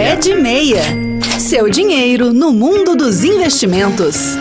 Pé de Meia. Seu dinheiro no mundo dos investimentos.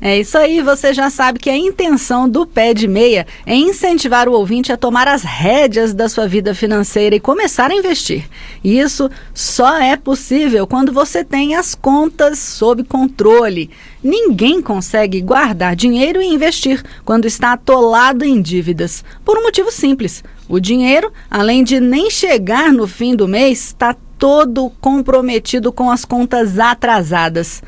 É isso aí, você já sabe que a intenção do pé de meia é incentivar o ouvinte a tomar as rédeas da sua vida financeira e começar a investir. Isso só é possível quando você tem as contas sob controle. Ninguém consegue guardar dinheiro e investir quando está atolado em dívidas, por um motivo simples. O dinheiro, além de nem chegar no fim do mês, está todo comprometido com as contas atrasadas.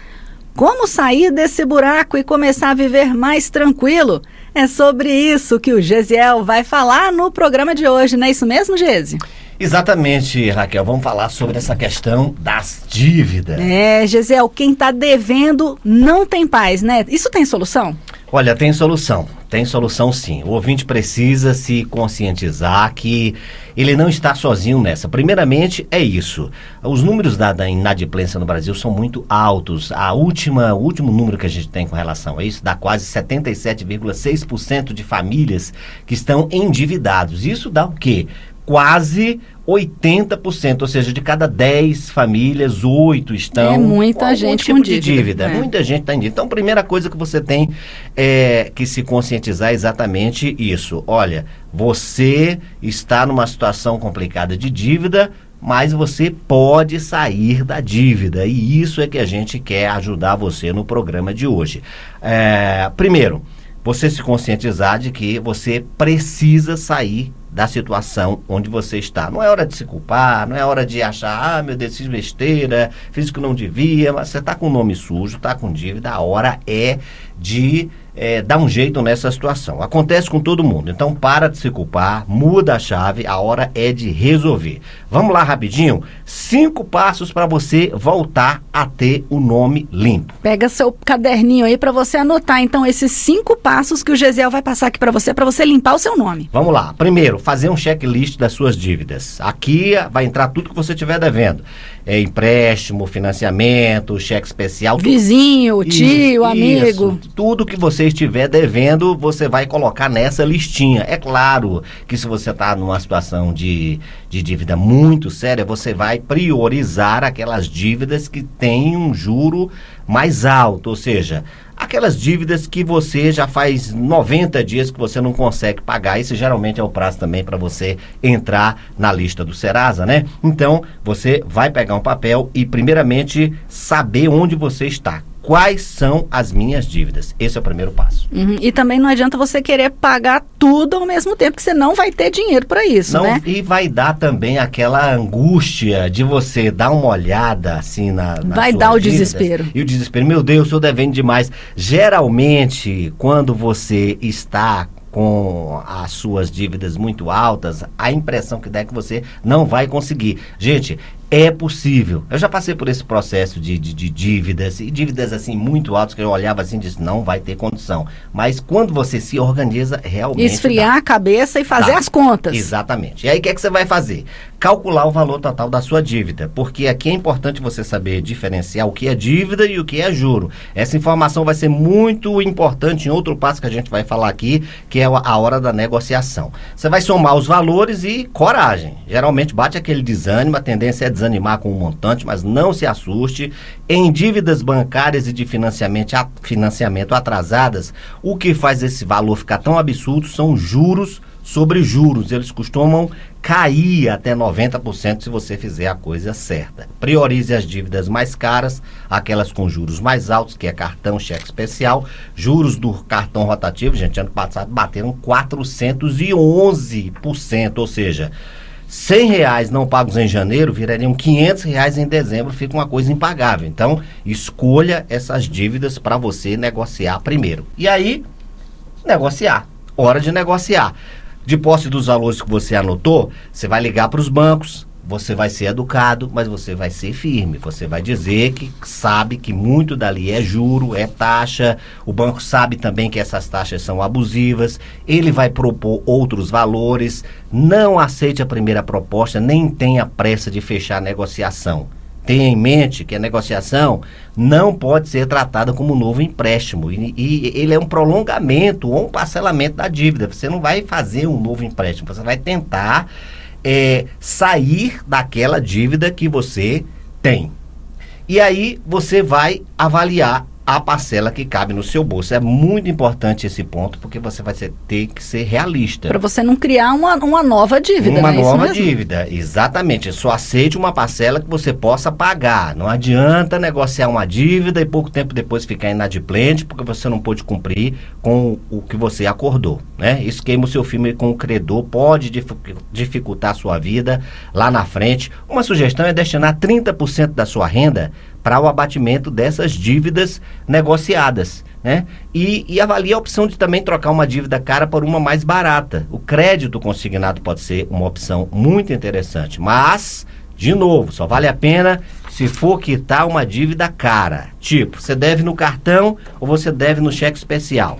Como sair desse buraco e começar a viver mais tranquilo? É sobre isso que o Gesiel vai falar no programa de hoje, não é isso mesmo, Gesi? Exatamente, Raquel. Vamos falar sobre essa questão das dívidas. É, Gesiel, quem está devendo não tem paz, né? Isso tem solução? Olha, tem solução. Tem solução sim. O ouvinte precisa se conscientizar que ele não está sozinho nessa. Primeiramente, é isso. Os números da, da inadimplência no Brasil são muito altos. A última, o último número que a gente tem com relação a isso dá quase 77,6% de famílias que estão endividados. Isso dá o quê? Quase 80%, ou seja, de cada 10 famílias, 8 estão é muita com gente tipo com dívida. De dívida. É. Muita gente está em dívida. Então, a primeira coisa que você tem é que se conscientizar é exatamente isso. Olha, você está numa situação complicada de dívida, mas você pode sair da dívida. E isso é que a gente quer ajudar você no programa de hoje. É, primeiro, você se conscientizar de que você precisa sair da situação onde você está. Não é hora de se culpar, não é hora de achar, ah, meu Deus, fiz besteira, fiz o que não devia, mas você está com o nome sujo, está com dívida, a hora é de é, dar um jeito nessa situação. Acontece com todo mundo. Então para de se culpar, muda a chave, a hora é de resolver. Vamos lá rapidinho? Cinco passos para você voltar a ter o nome limpo. Pega seu caderninho aí para você anotar. Então esses cinco passos que o Gesiel vai passar aqui para você, para você limpar o seu nome. Vamos lá. Primeiro, fazer um checklist das suas dívidas. Aqui vai entrar tudo que você estiver devendo. É empréstimo, financiamento, cheque especial. Vizinho, tio, isso, amigo. Isso. Tudo que você estiver devendo, você vai colocar nessa listinha. É claro que se você está numa situação de, de dívida muito séria, você vai priorizar aquelas dívidas que têm um juro mais alto, ou seja, aquelas dívidas que você já faz 90 dias que você não consegue pagar. Isso geralmente é o prazo também para você entrar na lista do Serasa, né? Então, você vai pegar um papel e primeiramente saber onde você está quais são as minhas dívidas. Esse é o primeiro passo. Uhum. E também não adianta você querer pagar tudo ao mesmo tempo, que você não vai ter dinheiro para isso, não, né? E vai dar também aquela angústia de você dar uma olhada assim na. na vai dar o desespero. E o desespero, meu Deus, estou devendo demais. Geralmente, quando você está com as suas dívidas muito altas, a impressão que dá é que você não vai conseguir. Gente, é possível. Eu já passei por esse processo de, de, de, dívidas, e dívidas assim muito altas, que eu olhava assim e disse, não vai ter condição. Mas quando você se organiza, realmente. Esfriar dá. a cabeça e fazer dá. as contas. Exatamente. E aí o que, é que você vai fazer? Calcular o valor total da sua dívida. Porque aqui é importante você saber diferenciar o que é dívida e o que é juro. Essa informação vai ser muito importante em outro passo que a gente vai falar aqui, que é a hora da negociação. Você vai somar os valores e coragem. Geralmente bate aquele desânimo, a tendência é desanimar com o montante, mas não se assuste. Em dívidas bancárias e de financiamento, financiamento atrasadas, o que faz esse valor ficar tão absurdo são juros sobre juros. Eles costumam cair até 90% se você fizer a coisa certa. Priorize as dívidas mais caras, aquelas com juros mais altos, que é cartão, cheque especial. Juros do cartão rotativo, gente, ano passado bateram 411%, ou seja, 100 reais não pagos em janeiro virariam 500 reais em dezembro, fica uma coisa impagável. Então, escolha essas dívidas para você negociar primeiro. E aí, negociar. Hora de negociar. De posse dos valores que você anotou, você vai ligar para os bancos, você vai ser educado, mas você vai ser firme. Você vai dizer que sabe que muito dali é juro, é taxa. O banco sabe também que essas taxas são abusivas. Ele vai propor outros valores. Não aceite a primeira proposta, nem tenha pressa de fechar a negociação. Tenha em mente que a negociação não pode ser tratada como um novo empréstimo. E, e, ele é um prolongamento ou um parcelamento da dívida. Você não vai fazer um novo empréstimo, você vai tentar é, sair daquela dívida que você tem. E aí você vai avaliar a parcela que cabe no seu bolso. É muito importante esse ponto, porque você vai ter que ser realista. Para você não criar uma, uma nova dívida. Uma né? nova dívida, exatamente. Só aceite uma parcela que você possa pagar. Não adianta negociar uma dívida e pouco tempo depois ficar inadimplente, porque você não pôde cumprir com o que você acordou. Né? Isso queima o seu filme com o credor, pode dificultar a sua vida lá na frente. Uma sugestão é destinar 30% da sua renda para o abatimento dessas dívidas negociadas. Né? E, e avalie a opção de também trocar uma dívida cara por uma mais barata. O crédito consignado pode ser uma opção muito interessante, mas, de novo, só vale a pena se for quitar uma dívida cara. Tipo, você deve no cartão ou você deve no cheque especial.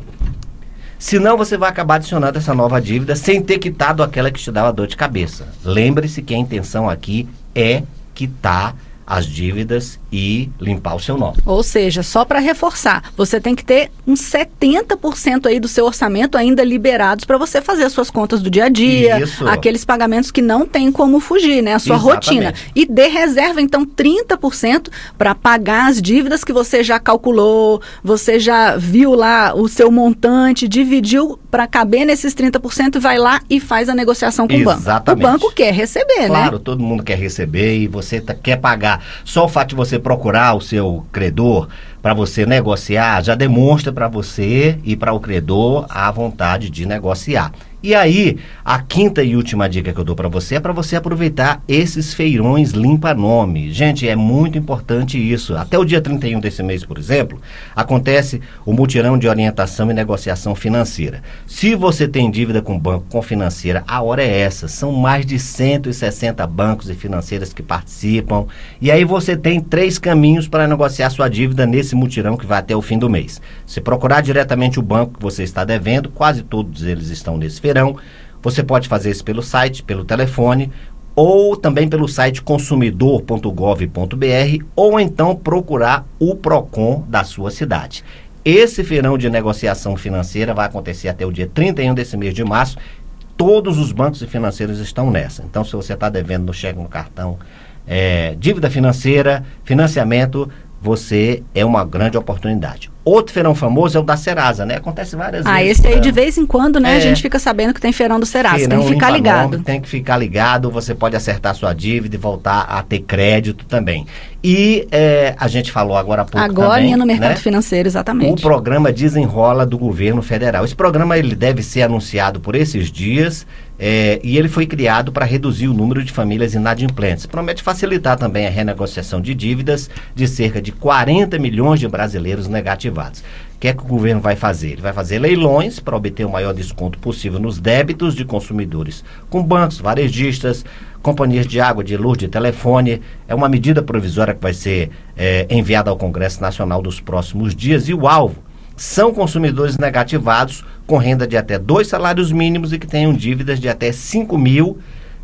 Senão você vai acabar adicionando essa nova dívida sem ter quitado aquela que te dava dor de cabeça. Lembre-se que a intenção aqui é quitar as dívidas e limpar o seu nome. Ou seja, só para reforçar, você tem que ter uns 70% aí do seu orçamento ainda liberados para você fazer as suas contas do dia a dia, Isso. aqueles pagamentos que não tem como fugir, né, a sua Exatamente. rotina. E dê reserva então 30% para pagar as dívidas que você já calculou, você já viu lá o seu montante, dividiu para caber nesses 30% e vai lá e faz a negociação com Exatamente. o banco. O banco quer receber, claro, né? Claro, todo mundo quer receber e você tá, quer pagar só o fato de você procurar o seu credor para você negociar já demonstra para você e para o credor a vontade de negociar. E aí, a quinta e última dica que eu dou para você é para você aproveitar esses feirões limpa-nome. Gente, é muito importante isso. Até o dia 31 desse mês, por exemplo, acontece o mutirão de orientação e negociação financeira. Se você tem dívida com banco, com financeira, a hora é essa. São mais de 160 bancos e financeiras que participam. E aí você tem três caminhos para negociar sua dívida nesse mutirão que vai até o fim do mês. Se procurar diretamente o banco que você está devendo, quase todos eles estão nesse feirão Você pode fazer isso pelo site, pelo telefone, ou também pelo site consumidor.gov.br, ou então procurar o PROCON da sua cidade. Esse feirão de negociação financeira vai acontecer até o dia 31 desse mês de março. Todos os bancos e financeiros estão nessa. Então, se você está devendo no cheque, no cartão, é, dívida financeira, financiamento, você é uma grande oportunidade. Outro feirão famoso é o da Serasa, né? Acontece várias ah, vezes. Ah, esse aí de vez em quando, né? É, a gente fica sabendo que tem feirão do Serasa. Feirão tem que ficar ligado. Nome, tem que ficar ligado. Você pode acertar sua dívida e voltar a ter crédito também. E é, a gente falou agora há pouco Agora também, no mercado né? financeiro, exatamente. O programa Desenrola do governo federal. Esse programa ele deve ser anunciado por esses dias é, e ele foi criado para reduzir o número de famílias inadimplentes. Promete facilitar também a renegociação de dívidas de cerca de 40 milhões de brasileiros negativados. O que é que o governo vai fazer? Ele vai fazer leilões para obter o maior desconto possível nos débitos de consumidores com bancos, varejistas, companhias de água, de luz, de telefone. É uma medida provisória que vai ser é, enviada ao Congresso Nacional dos próximos dias e o alvo são consumidores negativados com renda de até dois salários mínimos e que tenham dívidas de até 5 mil,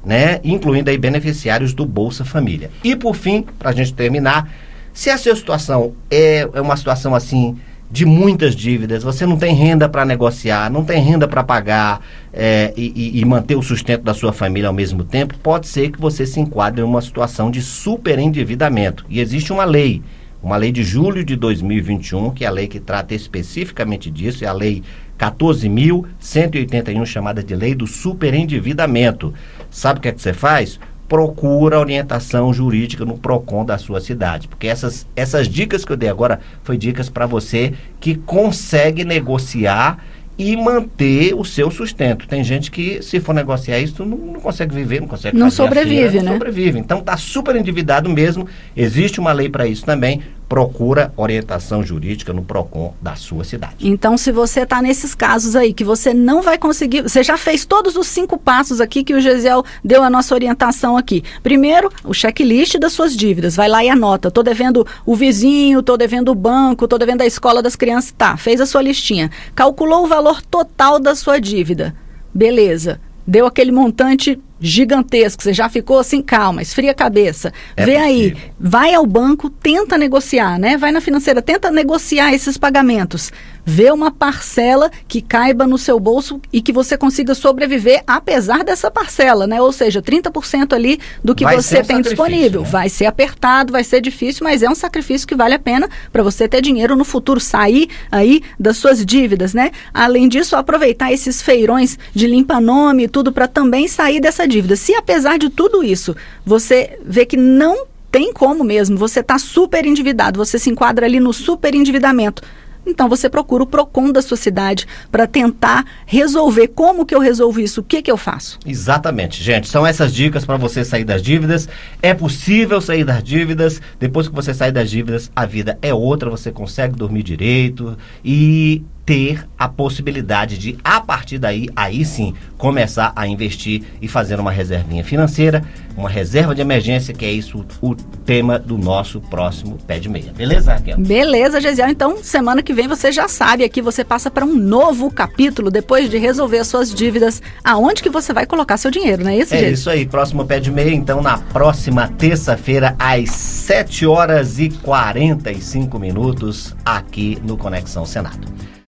né, incluindo aí beneficiários do Bolsa Família. E por fim, para a gente terminar, se a sua situação é, é uma situação assim de muitas dívidas, você não tem renda para negociar, não tem renda para pagar é, e, e, manter o sustento da sua família ao mesmo tempo, pode ser que você se enquadre em uma situação de superendividamento. E existe uma lei uma lei de julho de 2021, que é a lei que trata especificamente disso, é a lei 14.181, chamada de lei do superendividamento. Sabe o que é que você faz? Procura orientação jurídica no PROCON da sua cidade. Porque essas, essas dicas que eu dei agora foi dicas para você que consegue negociar e manter o seu sustento. Tem gente que, se for negociar isso, não, não consegue viver, não consegue Não sobrevive, feira, né? Não sobrevive. Então está super endividado mesmo. Existe uma lei para isso também procura orientação jurídica no PROCON da sua cidade. Então, se você está nesses casos aí, que você não vai conseguir, você já fez todos os cinco passos aqui que o Gesiel deu a nossa orientação aqui. Primeiro, o checklist das suas dívidas, vai lá e anota. Estou devendo o vizinho, estou devendo o banco, estou devendo a escola das crianças. Tá, fez a sua listinha. Calculou o valor total da sua dívida. Beleza. Deu aquele montante gigantesco, você já ficou assim, calma, esfria a cabeça. É Vê aí, possível. vai ao banco, tenta negociar, né? Vai na financeira, tenta negociar esses pagamentos. Vê uma parcela que caiba no seu bolso e que você consiga sobreviver apesar dessa parcela, né? Ou seja, 30% ali do que Vai você um tem disponível. né? Vai ser apertado, vai ser difícil, mas é um sacrifício que vale a pena para você ter dinheiro no futuro, sair aí das suas dívidas, né? Além disso, aproveitar esses feirões de limpa-nome e tudo para também sair dessa dívida. Se apesar de tudo isso, você vê que não tem como mesmo, você está super endividado, você se enquadra ali no super endividamento. Então você procura o PROCON da sua cidade para tentar resolver como que eu resolvo isso, o que que eu faço. Exatamente, gente. São essas dicas para você sair das dívidas. É possível sair das dívidas. Depois que você sair das dívidas, a vida é outra. Você consegue dormir direito e ter a possibilidade de, a partir daí, aí sim, começar a investir e fazer uma reservinha financeira, uma reserva de emergência, que é isso o tema do nosso próximo pé de meia. Beleza, Raquel? Beleza, Gesiel. Então, semana que vem você já sabe, aqui você passa para um novo capítulo depois de resolver as suas dívidas, aonde que você vai colocar seu dinheiro, não é isso, É Gesiel? isso aí, próximo pé de meia, então na próxima terça-feira, às 7 horas e 45 minutos, aqui no Conexão Senado.